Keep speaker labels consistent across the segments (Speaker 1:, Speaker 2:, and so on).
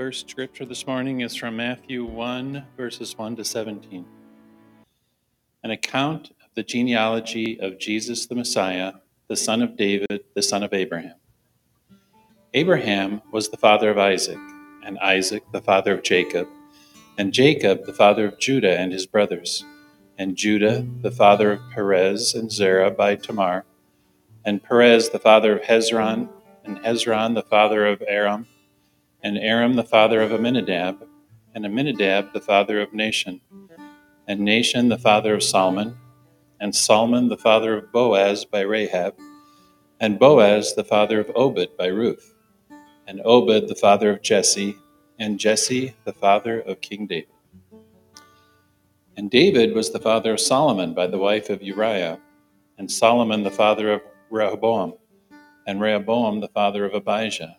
Speaker 1: First scripture this morning is from Matthew 1, verses 1 to 17. An account of the genealogy of Jesus the Messiah, the son of David, the son of Abraham. Abraham was the father of Isaac, and Isaac the father of Jacob, and Jacob the father of Judah and his brothers, and Judah the father of Perez and Zerah by Tamar, and Perez the father of Hezron, and Hezron the father of Aram, and Aram the father of Aminadab, and Aminadab the father of Nahshon, and Nahshon the father of Salmon, and Salmon the father of Boaz by Rahab, and Boaz the father of Obed by Ruth, and Obed the father of Jesse, and Jesse the father of King David. And David was the father of Solomon by the wife of Uriah, and Solomon the father of Rehoboam, and Rehoboam the father of Abijah,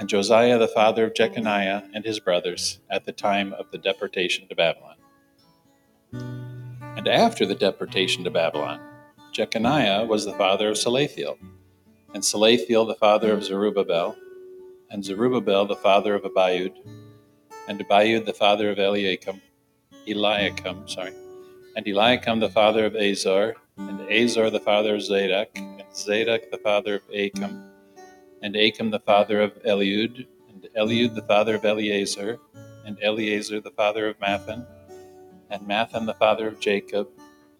Speaker 1: and Josiah the father of Jeconiah and his brothers at the time of the deportation to Babylon. And after the deportation to Babylon, Jeconiah was the father of Salathiel, and Salathiel the father of Zerubbabel, and Zerubbabel the father of Abiud, and Abiud the father of Eliakim, Eliakim, sorry, and Eliakim the father of Azor, and Azor the father of Zadok, and Zadok the father of Achim, and Achim the father of Eliud, and Eliud the father of Eleazar, and Eleazar the father of Matthan, and Matthan the father of Jacob,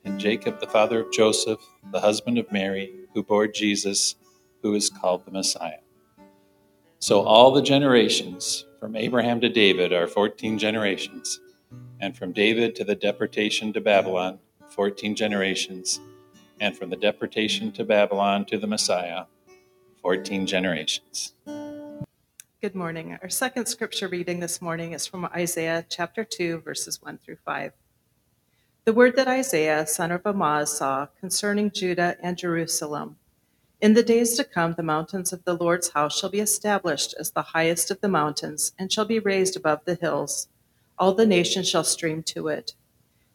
Speaker 1: and Jacob the father of Joseph, the husband of Mary, who bore Jesus, who is called the Messiah. So all the generations from Abraham to David are 14 generations, and from David to the deportation to Babylon, 14 generations, and from the deportation to Babylon to the Messiah, 14 generations.
Speaker 2: Good morning. Our second scripture reading this morning is from Isaiah chapter 2, verses 1 through 5. The word that Isaiah, son of Amoz, saw concerning Judah and Jerusalem. In the days to come, the mountains of the Lord's house shall be established as the highest of the mountains, and shall be raised above the hills. All the nations shall stream to it.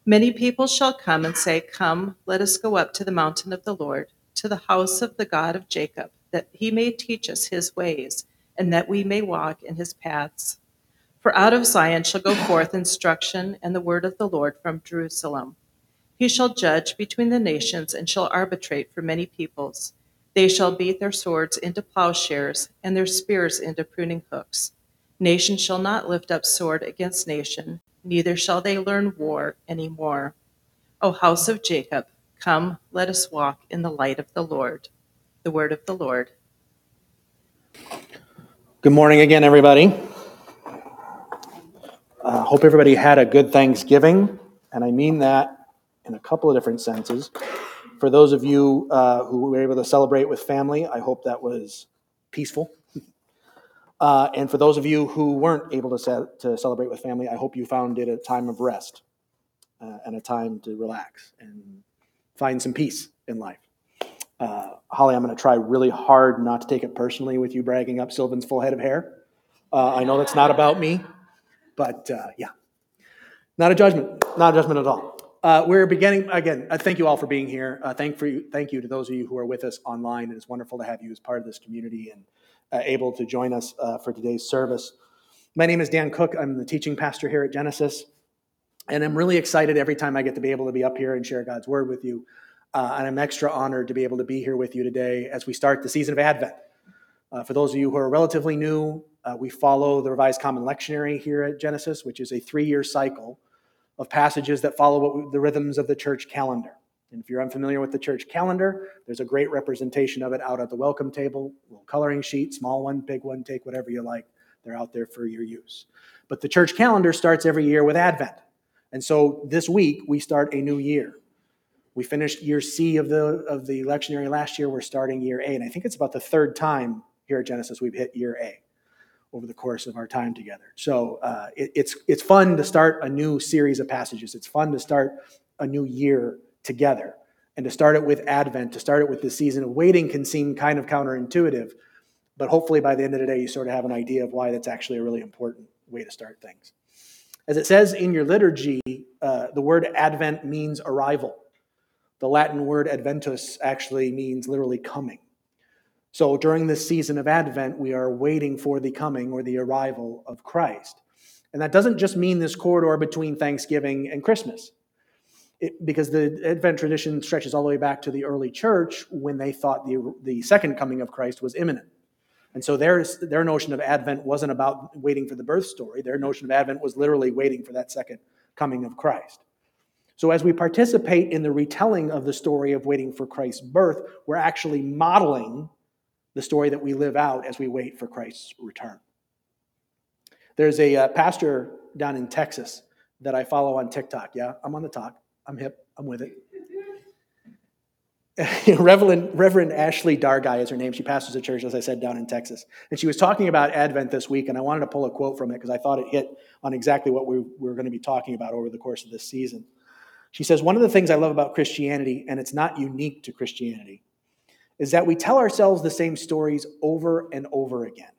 Speaker 2: Many people shall come and say, Come, let us go up to the mountain of the Lord, to the house of the God of Jacob, that he may teach us his ways, and that we may walk in his paths. For out of Zion shall go forth instruction and the word of the Lord from Jerusalem. He shall judge between the nations and shall arbitrate for many peoples. They shall beat their swords into plowshares and their spears into pruning hooks. Nation shall not lift up sword against nation, neither shall they learn war any more. O house of Jacob, come, let us walk in the light of the Lord. The word of the Lord.
Speaker 3: Good morning again, everybody. Uh, hope everybody had a good Thanksgiving, and I mean that in a couple of different senses. For those of you uh, who were able to celebrate with family, I hope that was peaceful. Uh, and for those of you who weren't able to, to celebrate with family, I hope you found it a time of rest uh, and a time to relax and find some peace in life. Uh, Holly, I'm going to try really hard not to take it personally with you bragging up Sylvan's full head of hair. Uh, I know that's not about me, but uh, yeah, not a judgment, not a judgment at all. Uh, we're beginning again. Uh, thank you all for being here. Uh, thank for you, thank you to those of you who are with us online. It's wonderful to have you as part of this community and able to join us for today's service. My name is Dan Cook. I'm the teaching pastor here at Genesis, and I'm really excited every time I get to be able to be up here and share God's word with you. Uh, and I'm extra honored to be able to be here with you today as we start the season of Advent. for those of you who are relatively new, we follow the Revised Common Lectionary here at Genesis, which is a three-year cycle of passages that follow we, the rhythms of the church calendar. And if you're unfamiliar with the church calendar, there's a great representation of it out at the welcome table, little coloring sheet, small one, big one, take whatever you like. They're out there for your use. But the church calendar starts every year with Advent. And so this week we start a new year. We finished year C of the of the lectionary last year. We're starting year A, and I think it's about the third time here at Genesis we've hit year A over the course of our time together. So uh, it, it's it's fun to start a new series of passages. It's fun to start a new year together, and to start it with Advent, to start it with the season of waiting can seem kind of counterintuitive, but hopefully by the end of the day you sort of have an idea of why that's actually a really important way to start things. As it says in your liturgy, uh, the word Advent means arrival. The Latin word adventus actually means literally coming. So during this season of Advent, we are waiting for the coming or the arrival of Christ. And that doesn't just mean this corridor between Thanksgiving and Christmas, it, because the Advent tradition stretches all the way back to the early church when they thought the, the second coming of Christ was imminent. And so their, their notion of Advent wasn't about waiting for the birth story. Their notion of Advent was literally waiting for that second coming of Christ. So, as we participate in the retelling of the story of waiting for Christ's birth, we're actually modeling the story that we live out as we wait for Christ's return. There's a uh, pastor down in Texas that I follow on TikTok. Yeah, I'm on the talk. I'm hip. I'm with it. Reverend, Reverend Ashley Dargai is her name. She pastors a church, as I said, down in Texas. And she was talking about Advent this week, and I wanted to pull a quote from it because I thought it hit on exactly what we were going to be talking about over the course of this season. She says, One of the things I love about Christianity, and it's not unique to Christianity, is that we tell ourselves the same stories over and over again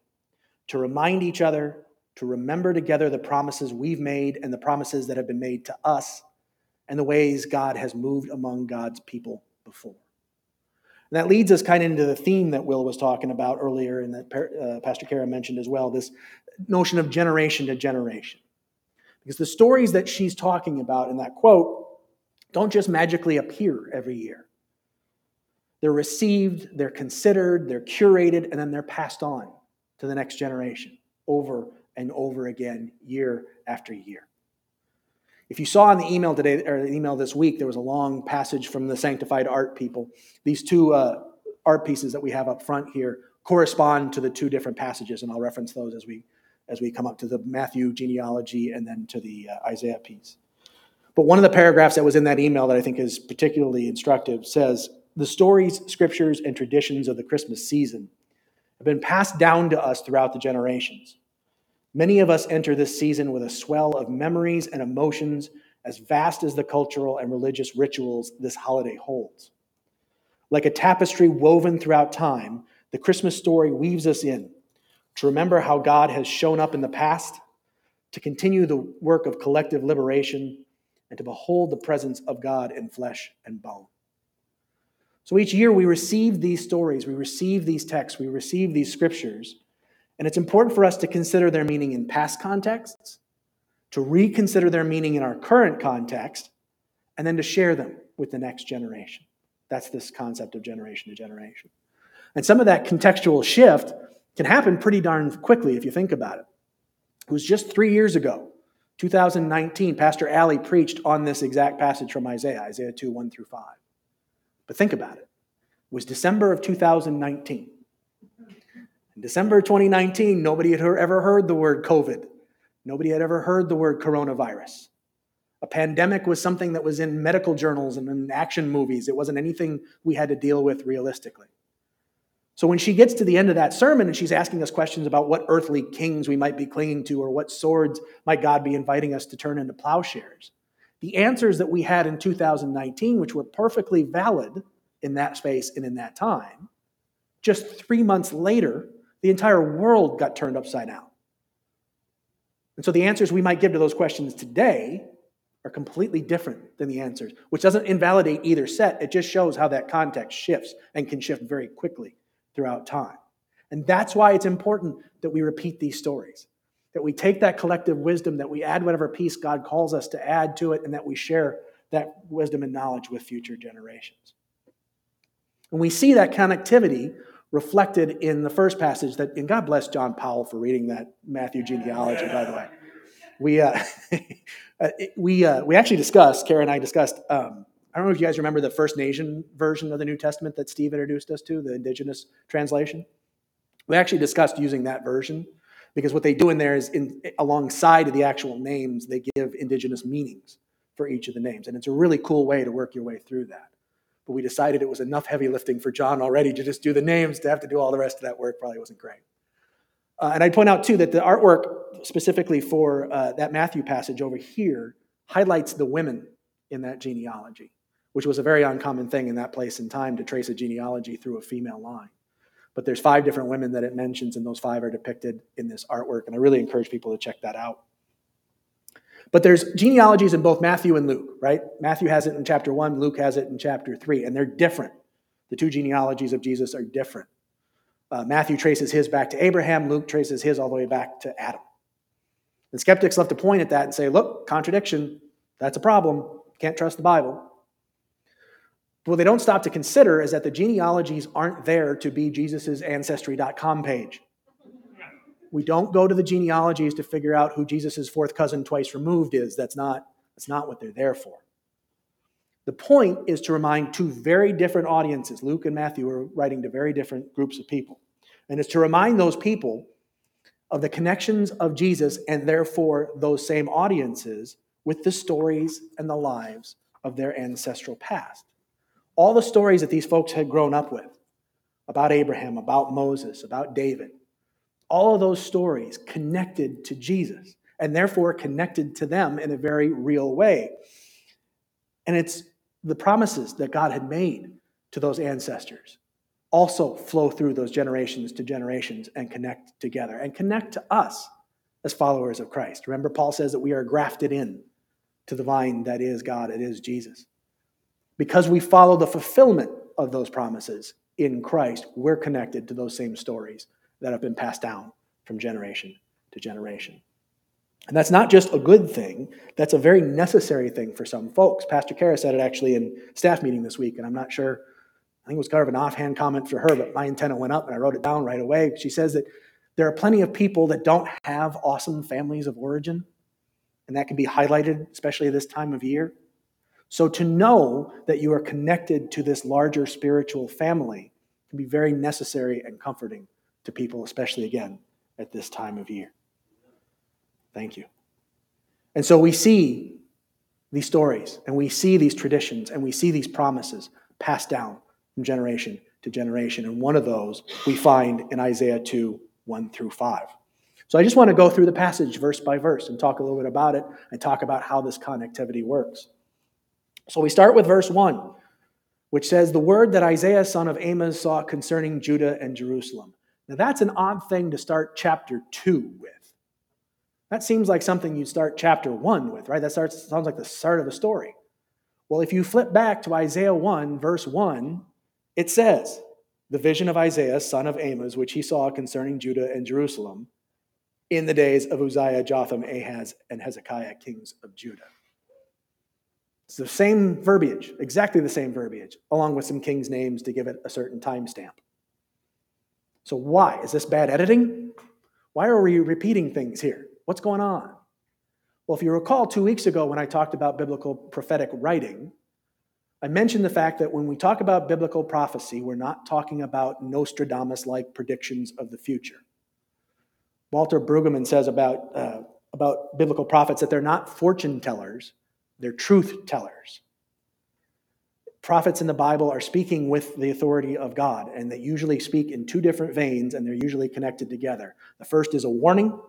Speaker 3: to remind each other, to remember together the promises we've made and the promises that have been made to us and the ways God has moved among God's people before. And that leads us kind of into the theme that Will was talking about earlier and that uh, Pastor Kara mentioned as well this notion of generation to generation. Because the stories that she's talking about in that quote don't just magically appear every year. They're received, they're considered, they're curated, and then they're passed on to the next generation over and over again, year after year. If you saw in the email today, or the email this week, there was a long passage from the sanctified art people. These two uh, art pieces that we have up front here correspond to the two different passages, and I'll reference those as we as we come up to the Matthew genealogy and then to the uh, Isaiah piece. But one of the paragraphs that was in that email that I think is particularly instructive says, the stories, scriptures, and traditions of the Christmas season have been passed down to us throughout the generations. Many of us enter this season with a swell of memories and emotions as vast as the cultural and religious rituals this holiday holds. Like a tapestry woven throughout time, the Christmas story weaves us in to remember how God has shown up in the past, to continue the work of collective liberation, and to behold the presence of God in flesh and bone. So each year we receive these stories, we receive these texts, we receive these scriptures, and it's important for us to consider their meaning in past contexts, to reconsider their meaning in our current context, and then to share them with the next generation. That's this concept of generation to generation. And some of that contextual shift can happen pretty darn quickly if you think about it. It was just three years ago, 2019, Pastor Alley preached on this exact passage from Isaiah, Isaiah 2 1 through 5. But think about it. It was December of 2019. In December 2019, nobody had ever heard the word COVID. Nobody had ever heard the word coronavirus. A pandemic was something that was in medical journals and in action movies. It wasn't anything we had to deal with realistically. So when she gets to the end of that sermon and she's asking us questions about what earthly kings we might be clinging to or what swords might God be inviting us to turn into plowshares, the answers that we had in 2019, which were perfectly valid in that space and in that time, just three months later, the entire world got turned upside down. And so the answers we might give to those questions today are completely different than the answers, which doesn't invalidate either set. It just shows how that context shifts and can shift very quickly throughout time. And that's why it's important that we repeat these stories, that we take that collective wisdom, that we add whatever piece God calls us to add to it, and that we share that wisdom and knowledge with future generations. And we see that connectivity reflected in the first passage that, and God bless John Powell for reading that Matthew genealogy, by the way. We, uh, uh we, uh, we actually discussed, Kara and I discussed, um, I don't know if you guys remember the First Nation version of the New Testament that Steve introduced us to, the indigenous translation. We actually discussed using that version because what they do in there is, in, alongside of the actual names, they give indigenous meanings for each of the names. And it's a really cool way to work your way through that. But we decided it was enough heavy lifting for John already to just do the names, to have to do all the rest of that work probably wasn't great. Uh, and I'd point out, too, that the artwork specifically for uh, that Matthew passage over here highlights the women in that genealogy, which was a very uncommon thing in that place and time to trace a genealogy through a female line. But there's five different women that it mentions, and those five are depicted in this artwork. And I really encourage people to check that out. But there's genealogies in both Matthew and Luke, right? Matthew has it in chapter 1, Luke has it in chapter 3, and they're different. The two genealogies of Jesus are different. Uh, Matthew traces his back to Abraham, Luke traces his all the way back to Adam. And skeptics love to point at that and say, look, contradiction, that's a problem. Can't trust the Bible. What they don't stop to consider is that the genealogies aren't there to be Jesus' ancestry.com page. We don't go to the genealogies to figure out who Jesus' fourth cousin twice removed is. That's not, that's not what they're there for. The point is to remind two very different audiences. Luke and Matthew are writing to very different groups of people. And it's to remind those people of the connections of Jesus and therefore those same audiences with the stories and the lives of their ancestral past. All the stories that these folks had grown up with about Abraham, about Moses, about David, all of those stories connected to Jesus and therefore connected to them in a very real way. And it's the promises that God had made to those ancestors also flow through those generations to generations and connect together and connect to us as followers of Christ. Remember, Paul says that we are grafted in to the vine that is God, it is Jesus. Because we follow the fulfillment of those promises in Christ, we're connected to those same stories that have been passed down from generation to generation. And that's not just a good thing, that's a very necessary thing for some folks. Pastor Kara said it actually in staff meeting this week, and I'm not sure, I think it was kind of an offhand comment for her, but my antenna went up and I wrote it down right away. She says that there are plenty of people that don't have awesome families of origin, and that can be highlighted, especially this time of year. So to know that you are connected to this larger spiritual family can be very necessary and comforting to people, especially again at this time of year. Thank you. And so we see these stories and we see these traditions and we see these promises passed down from generation to generation. And one of those we find in Isaiah 2 1 through 5. So I just want to go through the passage verse by verse and talk a little bit about it and talk about how this connectivity works. So we start with verse 1, which says, The word that Isaiah, son of Amoz, saw concerning Judah and Jerusalem. Now, that's an odd thing to start chapter 2 with. That seems like something you'd start chapter 1 with, right? That starts, sounds like the start of the story. Well, if you flip back to Isaiah 1, verse 1, it says, The vision of Isaiah, son of Amoz, which he saw concerning Judah and Jerusalem in the days of Uzziah, Jotham, Ahaz, and Hezekiah, kings of Judah. It's the same verbiage, exactly the same verbiage, along with some kings' names to give it a certain timestamp. So, why? Is this bad editing? Why are we repeating things here? What's going on? Well, if you recall two weeks ago when I talked about biblical prophetic writing, I mentioned the fact that when we talk about biblical prophecy, we're not talking about Nostradamus like predictions of the future. Walter Brueggemann says about, uh, about biblical prophets that they're not fortune tellers, they're truth tellers prophets in the Bible are speaking with the authority of God, and they usually speak in two different veins, and they're usually connected together. The first is a warning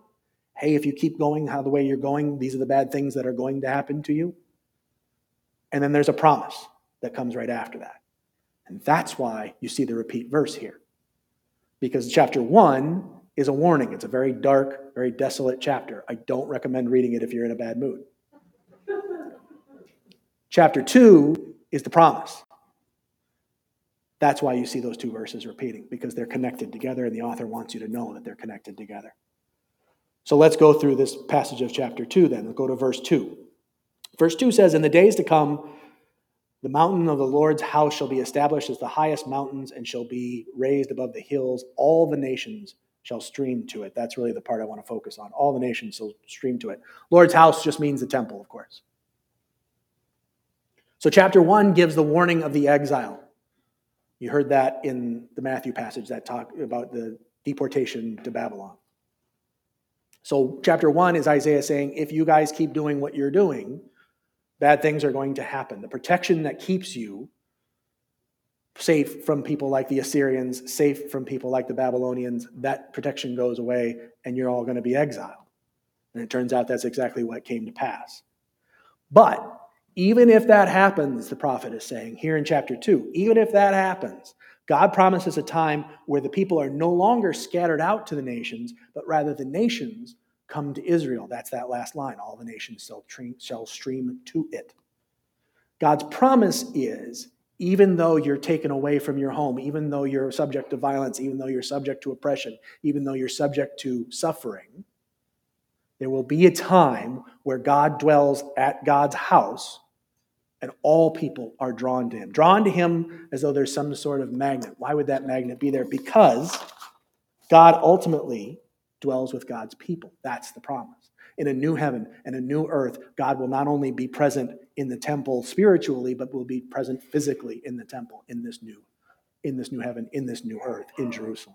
Speaker 3: hey, if you keep going how the way you're going, these are the bad things that are going to happen to you. And then there's a promise that comes right after that. And that's why you see the repeat verse here. Because chapter one is a warning. It's a very dark, very desolate chapter. I don't recommend reading it if you're in a bad mood. Chapter 2 is the promise. That's why you see those two verses repeating, because they're connected together, and the author wants you to know that they're connected together. So let's go through this passage of chapter 2 then. We'll go to verse 2. Verse 2 says, In the days to come, the mountain of the Lord's house shall be established as the highest mountains and shall be raised above the hills. All the nations shall stream to it. That's really the part I want to focus on. All the nations shall stream to it. Lord's house just means the temple, of course. So, chapter 1 gives the warning of the exile. You heard that in the Matthew passage that talk about the deportation to Babylon. So, chapter 1 is Isaiah saying, if you guys keep doing what you're doing, bad things are going to happen. The protection that keeps you safe from people like the Assyrians, safe from people like the Babylonians, that protection goes away and you're all going to be exiled. And it turns out that's exactly what came to pass. But even if that happens, the prophet is saying here in chapter 2, even if that happens, God promises a time where the people are no longer scattered out to the nations, but rather the nations come to Israel. That's that last line. All the nations shall stream to it. God's promise is even though you're taken away from your home, even though you're subject to violence, even though you're subject to oppression, even though you're subject to suffering, there will be a time where God dwells at God's house and all people are drawn to him. Drawn to him as though there's some sort of magnet. Why would that magnet be there? Because God ultimately dwells with God's people. That's the promise. In a new heaven and a new earth, God will not only be present in the temple spiritually, but will be present physically in the temple in this new in this new heaven, in this new earth, in Jerusalem.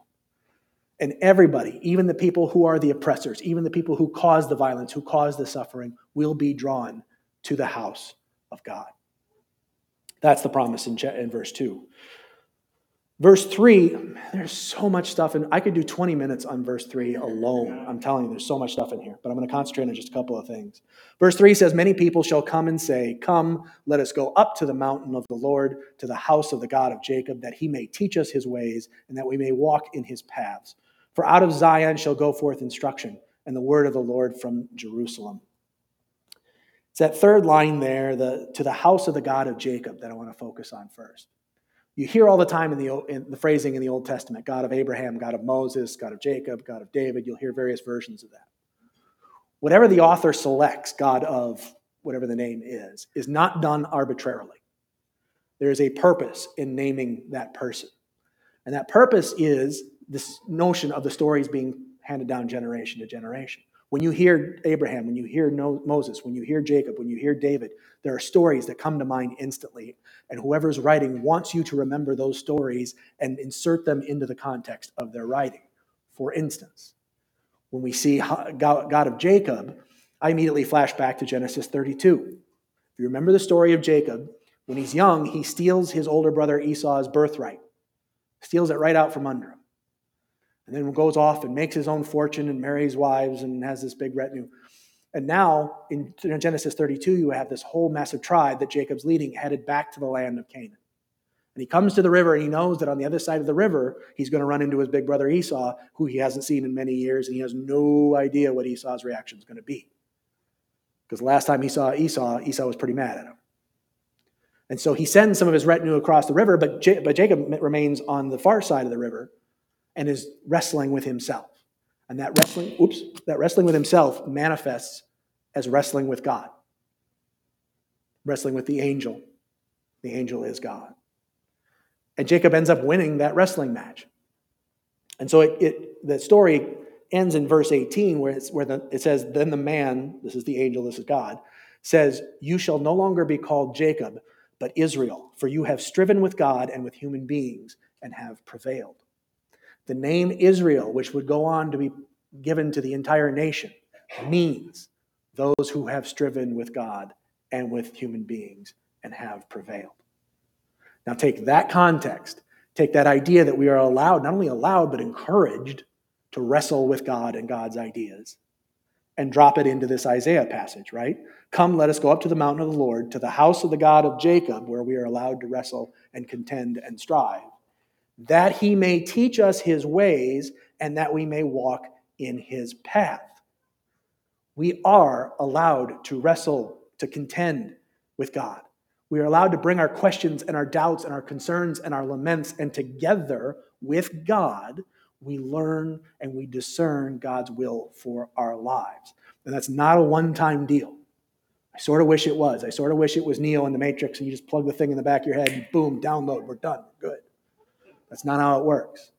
Speaker 3: And everybody, even the people who are the oppressors, even the people who cause the violence, who cause the suffering, will be drawn to the house of God. That's the promise in, in verse 2. Verse 3, there's so much stuff, and I could do 20 minutes on verse 3 alone. I'm telling you, there's so much stuff in here, but I'm going to concentrate on just a couple of things. Verse 3 says, Many people shall come and say, Come, let us go up to the mountain of the Lord, to the house of the God of Jacob, that he may teach us his ways, and that we may walk in his paths. For out of Zion shall go forth instruction, and the word of the Lord from Jerusalem. It's that third line there, the, to the house of the God of Jacob, that I want to focus on first. You hear all the time in the, in the phrasing in the Old Testament God of Abraham, God of Moses, God of Jacob, God of David. You'll hear various versions of that. Whatever the author selects, God of whatever the name is, is not done arbitrarily. There is a purpose in naming that person. And that purpose is this notion of the stories being handed down generation to generation. When you hear Abraham, when you hear Moses, when you hear Jacob, when you hear David, there are stories that come to mind instantly. And whoever's writing wants you to remember those stories and insert them into the context of their writing. For instance, when we see God of Jacob, I immediately flash back to Genesis 32. If you remember the story of Jacob, when he's young, he steals his older brother Esau's birthright, steals it right out from under him and then goes off and makes his own fortune and marries wives and has this big retinue. And now in Genesis 32, you have this whole massive tribe that Jacob's leading headed back to the land of Canaan. And he comes to the river and he knows that on the other side of the river, he's going to run into his big brother Esau, who he hasn't seen in many years, and he has no idea what Esau's reaction is going to be. Because the last time he saw Esau, Esau was pretty mad at him. And so he sends some of his retinue across the river, but, J- but Jacob remains on the far side of the river and is wrestling with himself. And that wrestling, oops, that wrestling with himself manifests as wrestling with God. Wrestling with the angel. The angel is God. And Jacob ends up winning that wrestling match. And so it, it the story ends in verse 18 where, where the, it says, Then the man, this is the angel, this is God, says, You shall no longer be called Jacob, but Israel, for you have striven with God and with human beings and have prevailed. The name Israel, which would go on to be given to the entire nation, means those who have striven with God and with human beings and have prevailed. Now, take that context, take that idea that we are allowed, not only allowed, but encouraged to wrestle with God and God's ideas, and drop it into this Isaiah passage, right? Come, let us go up to the mountain of the Lord, to the house of the God of Jacob, where we are allowed to wrestle and contend and strive that he may teach us his ways and that we may walk in his path. We are allowed to wrestle, to contend with God. We are allowed to bring our questions and our doubts and our concerns and our laments, and together with God, we learn and we discern God's will for our lives. And that's not a one time deal. I sort of wish it was. I sort of wish it was Neo in the Matrix and you just plug the thing in the back of your head and boom, download, we're done, good. That's not how it works.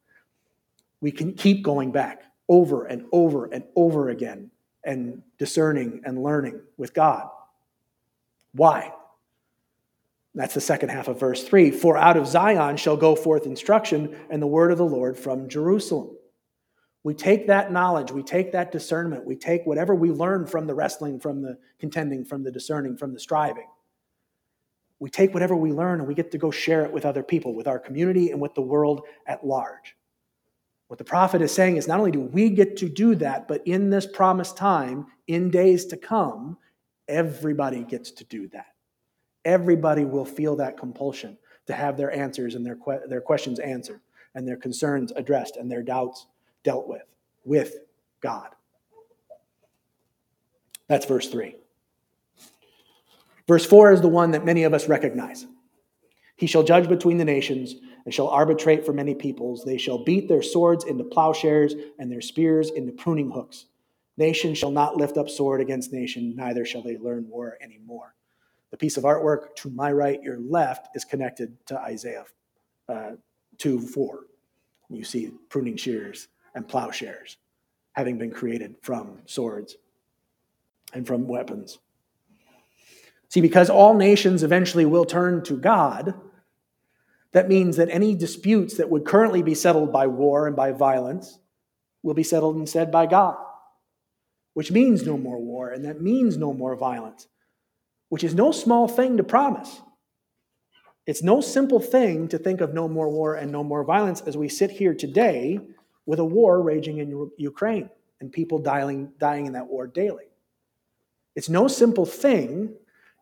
Speaker 3: We can keep going back over and over and over again and discerning and learning with God. Why? That's the second half of verse 3. For out of Zion shall go forth instruction and the word of the Lord from Jerusalem. We take that knowledge, we take that discernment, we take whatever we learn from the wrestling, from the contending, from the discerning, from the striving. We take whatever we learn and we get to go share it with other people, with our community, and with the world at large. What the prophet is saying is not only do we get to do that, but in this promised time, in days to come, everybody gets to do that. Everybody will feel that compulsion to have their answers and their, que- their questions answered, and their concerns addressed, and their doubts dealt with, with God. That's verse 3. Verse 4 is the one that many of us recognize. He shall judge between the nations and shall arbitrate for many peoples. They shall beat their swords into plowshares and their spears into pruning hooks. Nation shall not lift up sword against nation, neither shall they learn war anymore. The piece of artwork to my right, your left, is connected to Isaiah uh, 2 4. You see pruning shears and plowshares having been created from swords and from weapons. See, because all nations eventually will turn to God, that means that any disputes that would currently be settled by war and by violence will be settled instead by God, which means no more war, and that means no more violence, which is no small thing to promise. It's no simple thing to think of no more war and no more violence as we sit here today with a war raging in Ukraine and people dying, dying in that war daily. It's no simple thing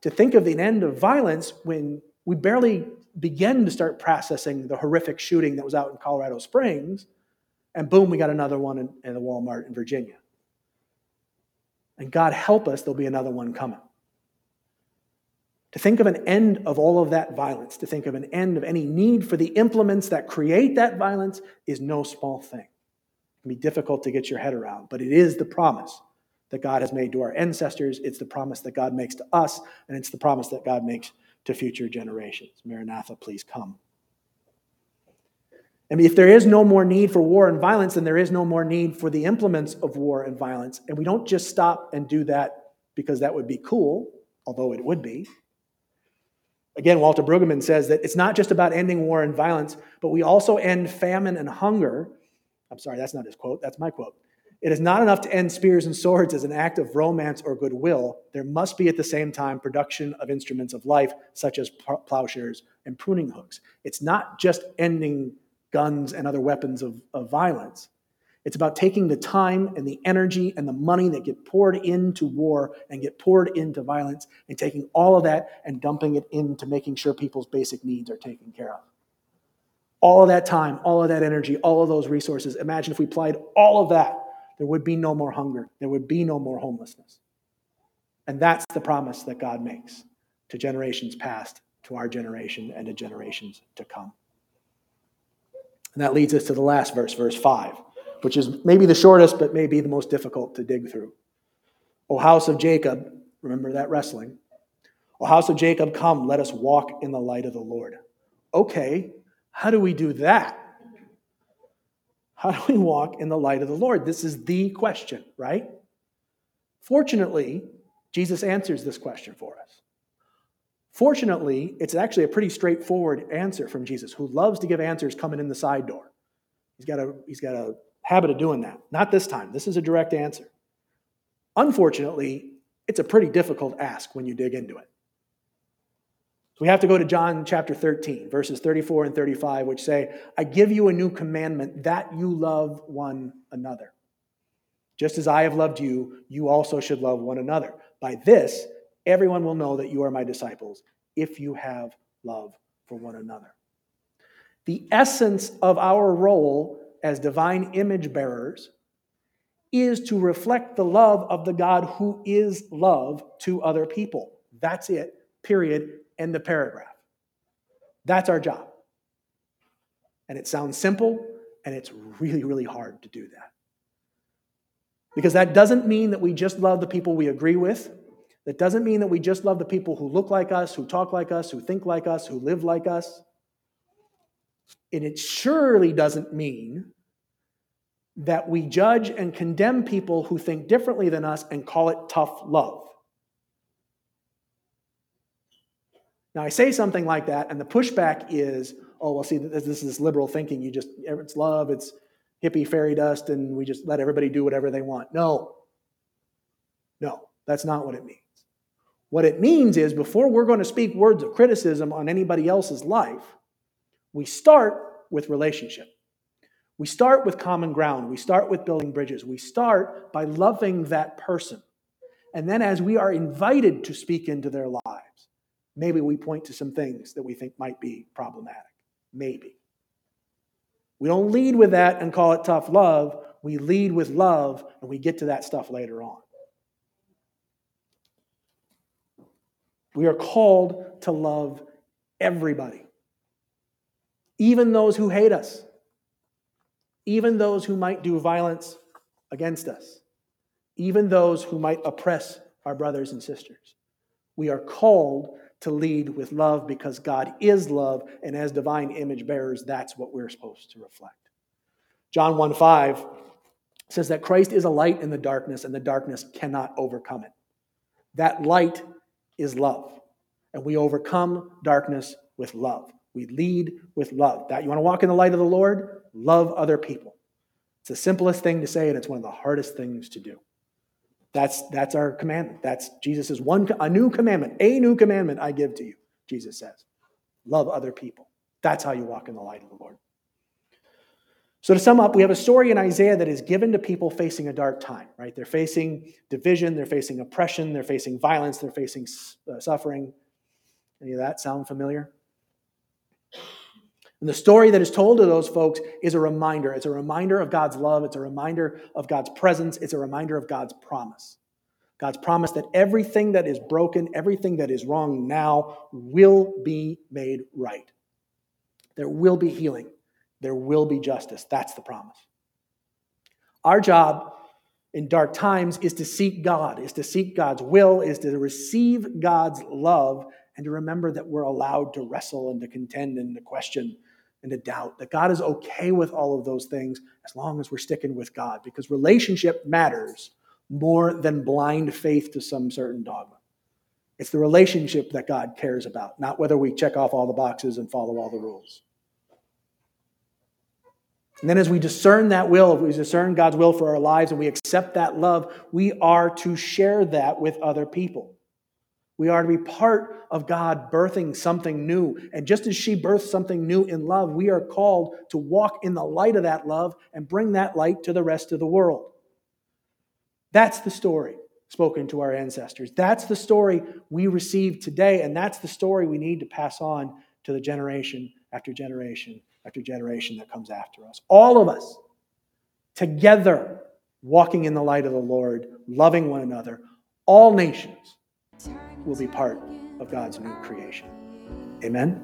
Speaker 3: to think of the end of violence when we barely begin to start processing the horrific shooting that was out in Colorado Springs, and boom, we got another one in, in the Walmart in Virginia. And God help us, there'll be another one coming. To think of an end of all of that violence, to think of an end of any need for the implements that create that violence is no small thing. It can be difficult to get your head around, but it is the promise that God has made to our ancestors. It's the promise that God makes to us, and it's the promise that God makes to future generations. Maranatha, please come. And if there is no more need for war and violence, then there is no more need for the implements of war and violence. And we don't just stop and do that because that would be cool, although it would be. Again, Walter Brueggemann says that it's not just about ending war and violence, but we also end famine and hunger. I'm sorry, that's not his quote, that's my quote. It is not enough to end spears and swords as an act of romance or goodwill. There must be at the same time production of instruments of life, such as plowshares and pruning hooks. It's not just ending guns and other weapons of, of violence. It's about taking the time and the energy and the money that get poured into war and get poured into violence and taking all of that and dumping it into making sure people's basic needs are taken care of. All of that time, all of that energy, all of those resources. Imagine if we applied all of that there would be no more hunger. There would be no more homelessness. And that's the promise that God makes to generations past, to our generation, and to generations to come. And that leads us to the last verse, verse 5, which is maybe the shortest, but maybe the most difficult to dig through. O house of Jacob, remember that wrestling. O house of Jacob, come, let us walk in the light of the Lord. Okay, how do we do that? How do we walk in the light of the Lord? This is the question, right? Fortunately, Jesus answers this question for us. Fortunately, it's actually a pretty straightforward answer from Jesus, who loves to give answers coming in the side door. He's got a, he's got a habit of doing that. Not this time. This is a direct answer. Unfortunately, it's a pretty difficult ask when you dig into it. So we have to go to John chapter 13, verses 34 and 35, which say, I give you a new commandment that you love one another. Just as I have loved you, you also should love one another. By this, everyone will know that you are my disciples if you have love for one another. The essence of our role as divine image bearers is to reflect the love of the God who is love to other people. That's it, period end the paragraph. That's our job. And it sounds simple, and it's really, really hard to do that. Because that doesn't mean that we just love the people we agree with. That doesn't mean that we just love the people who look like us, who talk like us, who think like us, who live like us. And it surely doesn't mean that we judge and condemn people who think differently than us and call it tough love. Now, I say something like that, and the pushback is, oh, well, see, this is this liberal thinking. You just, it's love, it's hippie fairy dust, and we just let everybody do whatever they want. No. No, that's not what it means. What it means is before we're going to speak words of criticism on anybody else's life, we start with relationship. We start with common ground. We start with building bridges. We start by loving that person. And then, as we are invited to speak into their lives, maybe we point to some things that we think might be problematic. Maybe. We don't lead with that and call it tough love. We lead with love, and we get to that stuff later on. We are called to love everybody, even those who hate us even those who might do violence against us, even those who might oppress our brothers and sisters. We are called to lead with love because God is love, and as divine image bearers, that's what we're supposed to reflect. John 1 5 says that Christ is a light in the darkness, and the darkness cannot overcome it. That light is love, and we overcome darkness with love. We lead with love. That you want to walk in the light of the Lord? Love other people. It's the simplest thing to say, and it's one of the hardest things to do. That's, that's our commandment. That's Jesus' one, a new commandment, a new commandment I give to you, Jesus says. Love other people. That's how you walk in the light of the Lord. So, to sum up, we have a story in Isaiah that is given to people facing a dark time, right? They're facing division, they're facing oppression, they're facing violence, they're facing uh, suffering. Any of that sound familiar? And the story that is told to those folks is a reminder. It's a reminder of God's love. It's a reminder of God's presence. It's a reminder of God's promise. God's promise that everything that is broken, everything that is wrong now will be made right. There will be healing. There will be justice. That's the promise. Our job in dark times is to seek God, is to seek God's will, is to receive God's love, and to remember that we're allowed to wrestle and to contend and to question and to doubt that God is okay with all of those things as long as we're sticking with God, because relationship matters more than blind faith to some certain dogma. It's the relationship that God cares about, not whether we check off all the boxes and follow all the rules. And then, as we discern that will, if we discern God's will for our lives and we accept that love, we are to share that with other people. We are to be part of God birthing something new. And just as she birthed something new in love, we are called to walk in the light of that love and bring that light to the rest of the world. That's the story spoken to our ancestors. That's the story we receive today, and that's the story we need to pass on to the generation after generation after generation that comes after us. All of us together walking in the light of the Lord, loving one another, all nations will be part of God's new creation. Amen?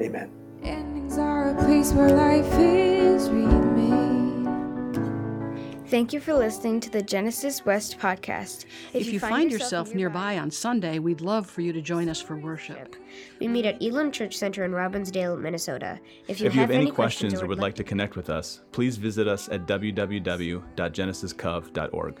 Speaker 3: Amen.
Speaker 4: Endings are a place where life is remade.
Speaker 5: Thank you for listening to the Genesis West podcast.
Speaker 6: If, if you, you, find, find yourself, yourself nearby, nearby on Sunday, we'd love for you to join us for worship.
Speaker 5: We meet at Elam Church Center in Robbinsdale, Minnesota.
Speaker 7: If you, if you have, have, any questions, or would like to connect with us, please visit us at www.genesiscov.org.